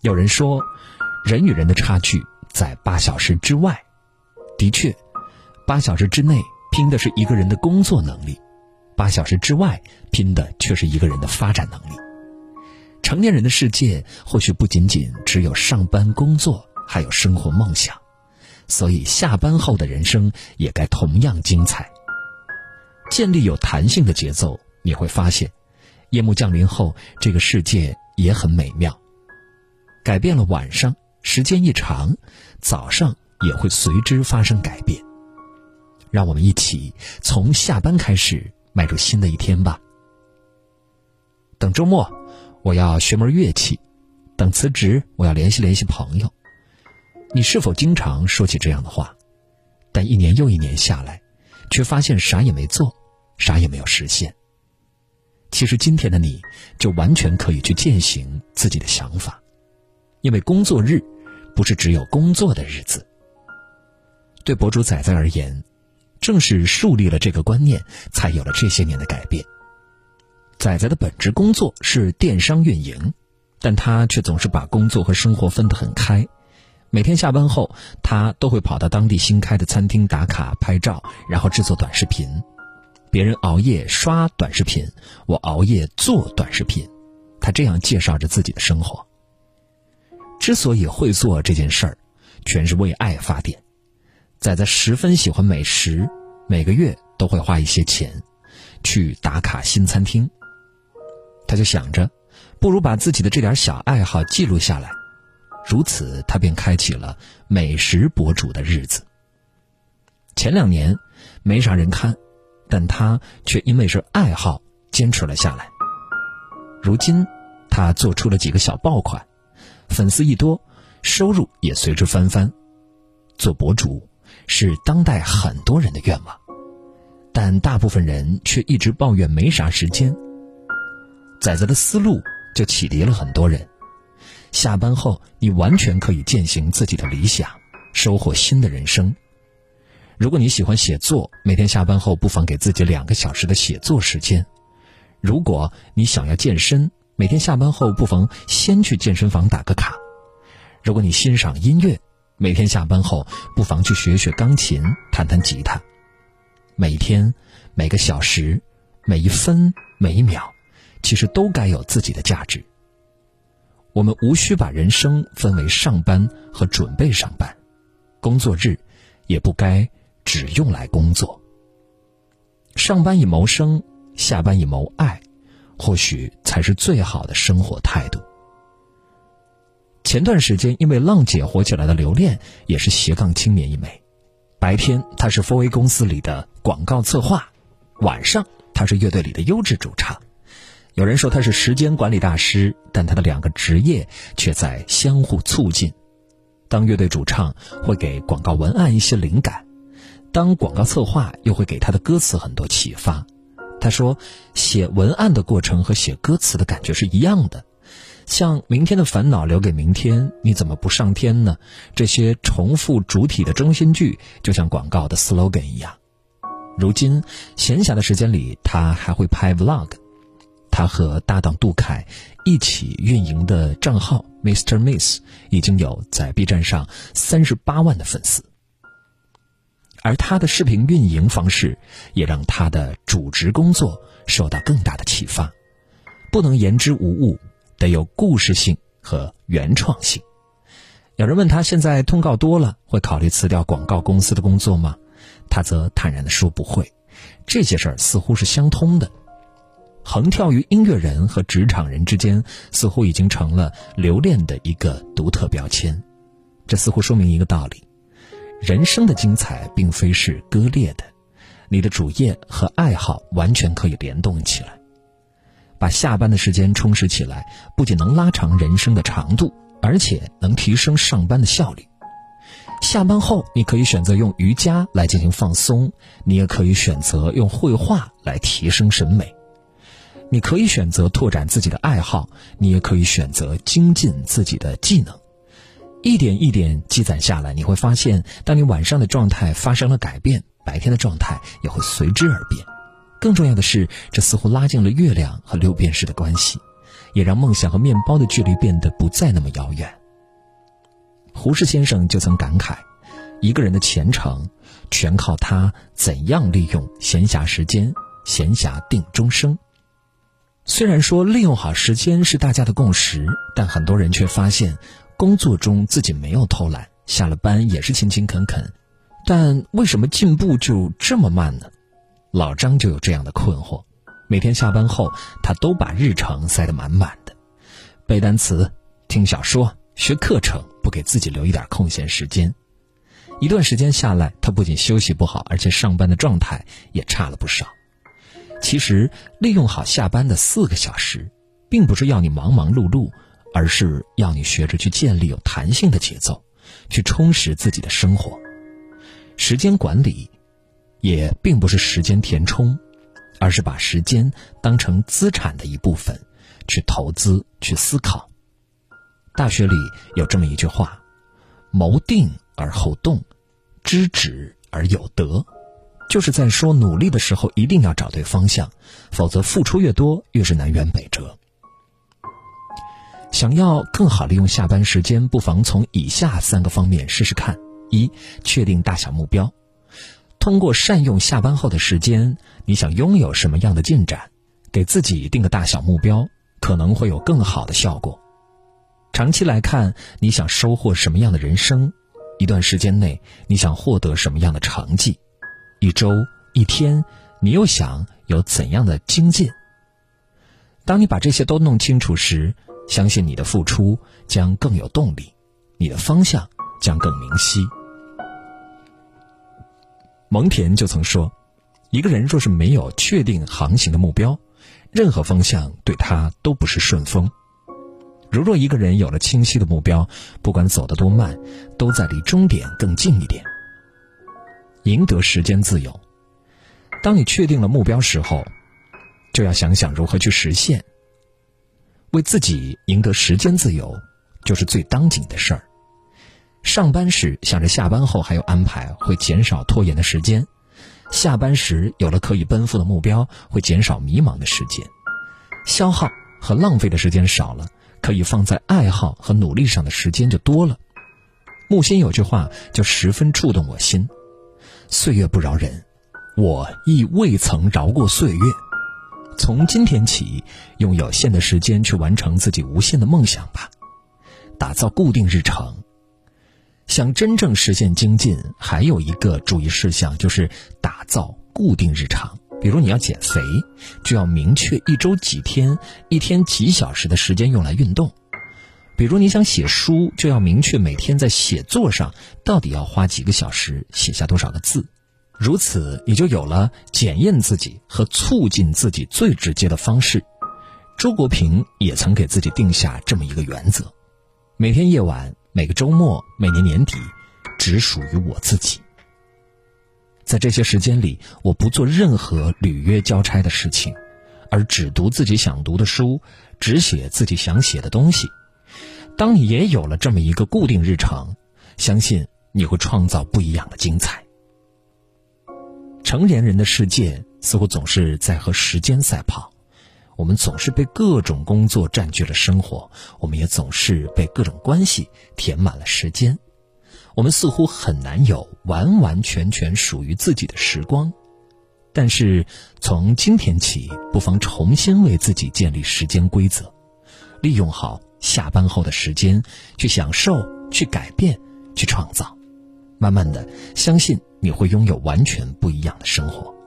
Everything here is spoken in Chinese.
有人说，人与人的差距在八小时之外。的确，八小时之内拼的是一个人的工作能力，八小时之外拼的却是一个人的发展能力。成年人的世界或许不仅仅只有上班工作，还有生活梦想，所以下班后的人生也该同样精彩。建立有弹性的节奏，你会发现，夜幕降临后，这个世界也很美妙。改变了晚上，时间一长，早上。也会随之发生改变。让我们一起从下班开始迈入新的一天吧。等周末，我要学门乐器；等辞职，我要联系联系朋友。你是否经常说起这样的话？但一年又一年下来，却发现啥也没做，啥也没有实现。其实今天的你就完全可以去践行自己的想法，因为工作日不是只有工作的日子。对博主仔仔而言，正是树立了这个观念，才有了这些年的改变。仔仔的本职工作是电商运营，但他却总是把工作和生活分得很开。每天下班后，他都会跑到当地新开的餐厅打卡拍照，然后制作短视频。别人熬夜刷短视频，我熬夜做短视频。他这样介绍着自己的生活。之所以会做这件事儿，全是为爱发电。仔仔十分喜欢美食，每个月都会花一些钱，去打卡新餐厅。他就想着，不如把自己的这点小爱好记录下来，如此他便开启了美食博主的日子。前两年没啥人看，但他却因为是爱好坚持了下来。如今他做出了几个小爆款，粉丝一多，收入也随之翻番。做博主。是当代很多人的愿望，但大部分人却一直抱怨没啥时间。仔仔的思路就启迪了很多人。下班后，你完全可以践行自己的理想，收获新的人生。如果你喜欢写作，每天下班后不妨给自己两个小时的写作时间。如果你想要健身，每天下班后不妨先去健身房打个卡。如果你欣赏音乐，每天下班后，不妨去学学钢琴，弹弹吉他。每天、每个小时、每一分、每一秒，其实都该有自己的价值。我们无需把人生分为上班和准备上班，工作日也不该只用来工作。上班以谋生，下班以谋爱，或许才是最好的生活态度。前段时间，因为浪姐火起来的刘恋也是斜杠青年一枚。白天她是 Four A 公司里的广告策划，晚上她是乐队里的优质主唱。有人说她是时间管理大师，但她的两个职业却在相互促进。当乐队主唱会给广告文案一些灵感，当广告策划又会给他的歌词很多启发。他说，写文案的过程和写歌词的感觉是一样的。像明天的烦恼留给明天，你怎么不上天呢？这些重复主体的中心句，就像广告的 slogan 一样。如今闲暇的时间里，他还会拍 vlog。他和搭档杜凯一起运营的账号 Mr. Miss 已经有在 B 站上三十八万的粉丝。而他的视频运营方式，也让他的主职工作受到更大的启发。不能言之无物。得有故事性和原创性。有人问他现在通告多了，会考虑辞掉广告公司的工作吗？他则坦然地说不会。这些事儿似乎是相通的。横跳于音乐人和职场人之间，似乎已经成了留恋的一个独特标签。这似乎说明一个道理：人生的精彩并非是割裂的，你的主业和爱好完全可以联动起来。把下班的时间充实起来，不仅能拉长人生的长度，而且能提升上班的效率。下班后，你可以选择用瑜伽来进行放松，你也可以选择用绘画来提升审美。你可以选择拓展自己的爱好，你也可以选择精进自己的技能。一点一点积攒下来，你会发现，当你晚上的状态发生了改变，白天的状态也会随之而变。更重要的是，这似乎拉近了月亮和六便士的关系，也让梦想和面包的距离变得不再那么遥远。胡适先生就曾感慨：一个人的前程，全靠他怎样利用闲暇时间。闲暇定终生。虽然说利用好时间是大家的共识，但很多人却发现，工作中自己没有偷懒，下了班也是勤勤恳恳，但为什么进步就这么慢呢？老张就有这样的困惑。每天下班后，他都把日程塞得满满的，背单词、听小说、学课程，不给自己留一点空闲时间。一段时间下来，他不仅休息不好，而且上班的状态也差了不少。其实，利用好下班的四个小时，并不是要你忙忙碌碌，而是要你学着去建立有弹性的节奏，去充实自己的生活。时间管理，也并不是时间填充，而是把时间当成资产的一部分，去投资、去思考。大学里有这么一句话：“谋定而后动，知止而有得。”就是在说努力的时候一定要找对方向，否则付出越多越是南辕北辙。想要更好利用下班时间，不妨从以下三个方面试试看：一、确定大小目标，通过善用下班后的时间，你想拥有什么样的进展，给自己定个大小目标，可能会有更好的效果。长期来看，你想收获什么样的人生？一段时间内，你想获得什么样的成绩？一周一天，你又想有怎样的精进？当你把这些都弄清楚时，相信你的付出将更有动力，你的方向将更明晰。蒙恬就曾说：“一个人若是没有确定航行的目标，任何方向对他都不是顺风。如若一个人有了清晰的目标，不管走得多慢，都在离终点更近一点。”赢得时间自由。当你确定了目标时候，就要想想如何去实现。为自己赢得时间自由，就是最当紧的事儿。上班时想着下班后还有安排，会减少拖延的时间；下班时有了可以奔赴的目标，会减少迷茫的时间。消耗和浪费的时间少了，可以放在爱好和努力上的时间就多了。木心有句话就十分触动我心。岁月不饶人，我亦未曾饶过岁月。从今天起，用有限的时间去完成自己无限的梦想吧。打造固定日程，想真正实现精进，还有一个注意事项就是打造固定日常。比如你要减肥，就要明确一周几天、一天几小时的时间用来运动；比如你想写书，就要明确每天在写作上。到底要花几个小时写下多少个字？如此，你就有了检验自己和促进自己最直接的方式。周国平也曾给自己定下这么一个原则：每天夜晚、每个周末、每年年底，只属于我自己。在这些时间里，我不做任何履约交差的事情，而只读自己想读的书，只写自己想写的东西。当你也有了这么一个固定日程，相信。你会创造不一样的精彩。成年人的世界似乎总是在和时间赛跑，我们总是被各种工作占据了生活，我们也总是被各种关系填满了时间，我们似乎很难有完完全全属于自己的时光。但是从今天起，不妨重新为自己建立时间规则，利用好下班后的时间，去享受，去改变，去创造。慢慢的，相信你会拥有完全不一样的生活。